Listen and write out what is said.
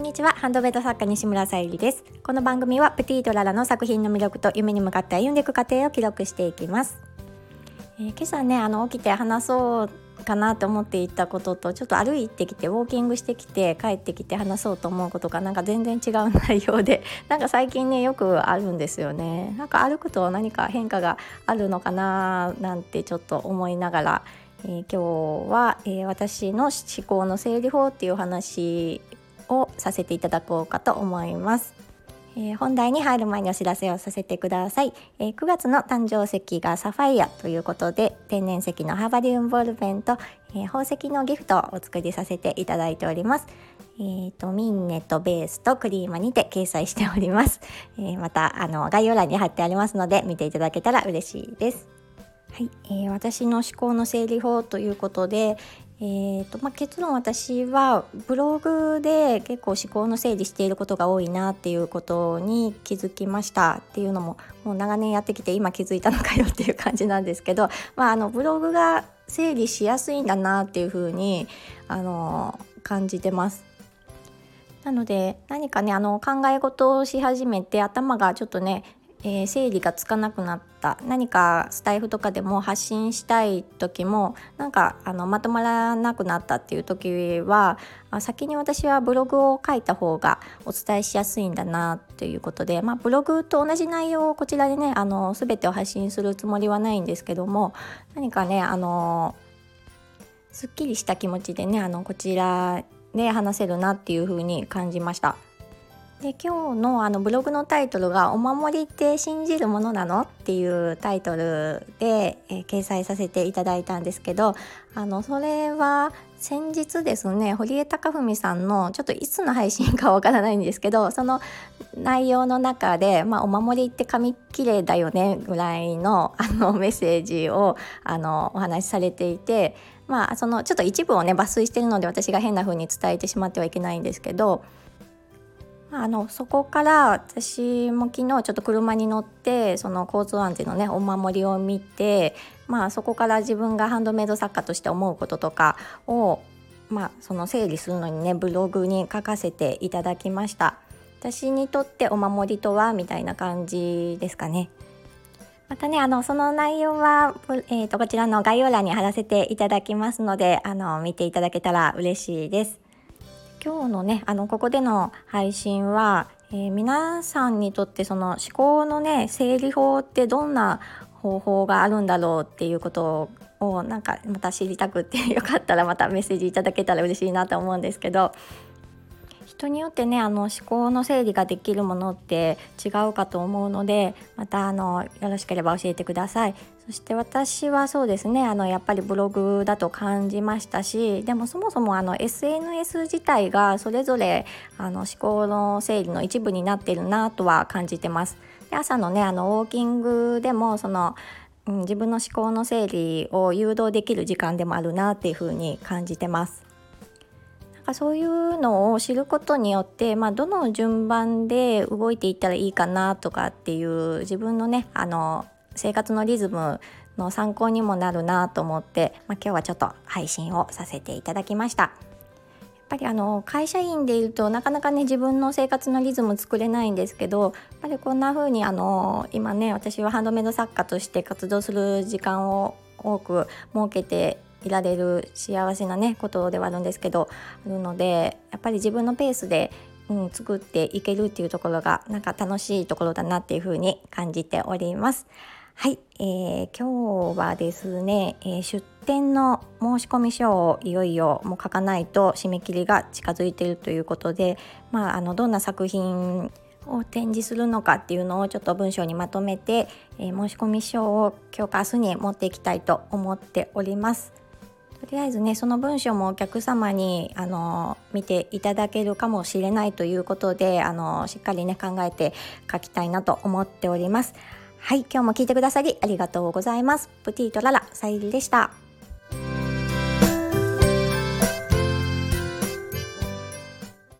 んにちは。ハンドメイド作家西村さゆりです。この番組はプティートララの作品の魅力と夢に向かって歩んでいく過程を記録していきます、えー、今朝ねあの起きて話そうかなと思っていたこととちょっと歩いてきてウォーキングしてきて帰ってきて話そうと思うことがなんか全然違う内容で なんか最近ねよくあるんですよね。なんか歩くと何か変化があるのかななんてちょっと思いながら、えー、今日は、えー、私の思考の整理法っていう話をさせていただこうかと思います。えー、本題に入る前にお知らせをさせてください、えー、9月の誕生石がサファイアということで天然石のハーバリウムボールペンと、えー、宝石のギフトをお作りさせていただいております。えーと、ミンネとベースとクリーマにて掲載しております、えまたあの概要欄に貼ってありますので見ていただけたら嬉しいです。はい、えー、私の思考の整理法ということで、えーとまあ、結論私はブログで結構思考の整理していることが多いなっていうことに気づきましたっていうのももう長年やってきて今気づいたのかよっていう感じなんですけど、まあ、あのブログが整理しやすいんだなっていうふうにあの感じてます。なので何かねあの考え事をし始めて頭がちょっとねえー、整理がつかなくなった何かスタイフとかでも発信したい時もなんかあのまとまらなくなったっていう時は先に私はブログを書いた方がお伝えしやすいんだなということで、まあ、ブログと同じ内容をこちらでねあの全てを発信するつもりはないんですけども何かねあのすっきりした気持ちでねあのこちらで話せるなっていう風に感じました。で今日のあのブログのタイトルが「お守りって信じるものなの?」っていうタイトルで、えー、掲載させていただいたんですけどあのそれは先日ですね堀江貴文さんのちょっといつの配信かわからないんですけどその内容の中で「まあ、お守りって紙切れだよね」ぐらいのあのメッセージをあのお話しされていてまあそのちょっと一部をね抜粋してるので私が変な風に伝えてしまってはいけないんですけどあのそこから私も昨日ちょっと車に乗ってその交通安全のねお守りを見て、まあ、そこから自分がハンドメイド作家として思うこととかを、まあ、その整理するのにねブログに書かせていただきました。私にとってお守りとはみたいな感じですかね。またねあのその内容は、えーとこちらの概要欄に貼らせていただきますのであの見ていただけたら嬉しいです。今日のねあのここでの配信は、えー、皆さんにとってその思考のね整理法ってどんな方法があるんだろうっていうことをなんかまた知りたくって よかったらまたメッセージいただけたら嬉しいなと思うんですけど人によってねあの思考の整理ができるものって違うかと思うのでまたあのよろしければ教えてくださいそして私はそうですねあのやっぱりブログだと感じましたしでもそもそもあの SNS 自体がそれぞれあの思考の整理の一部になってるなとは感じてますで朝のねあのウォーキングでもそのうん、自分の思考の整理を誘導できる時間でもあるなっていうふうに感じてます。かそういうのを知ることによって、まあ、どの順番で動いていったらいいかなとかっていう自分のねあの生活のリズムの参考にもなるなと思って、まあ、今日はちょっと配信をさせていただきました。やっぱりあの会社員でいるとなかなかね自分の生活のリズム作れないんですけどやっぱりこんな風にあの今ね私はハンドメイド作家として活動する時間を多く設けていられる幸せなねことではあるんですけどあるのでやっぱり自分のペースで、うん、作っていけるっていうところがなんか楽しいところだなっていうふうに感じております。はい、えー、今日はですね、えー、出店の申し込み書をいよいよもう書かないと締め切りが近づいているということで、まあ、あのどんな作品を展示するのかっていうのをちょっと文章にまとめて、えー、申し込み書を今日か明日に持っていきたいと思っております。とりあえずねその文章もお客様にあの見ていただけるかもしれないということであのしっかりね考えて書きたいなと思っております。はい今日も聞いてくださりありがとうございます。プティとララさゆりでした。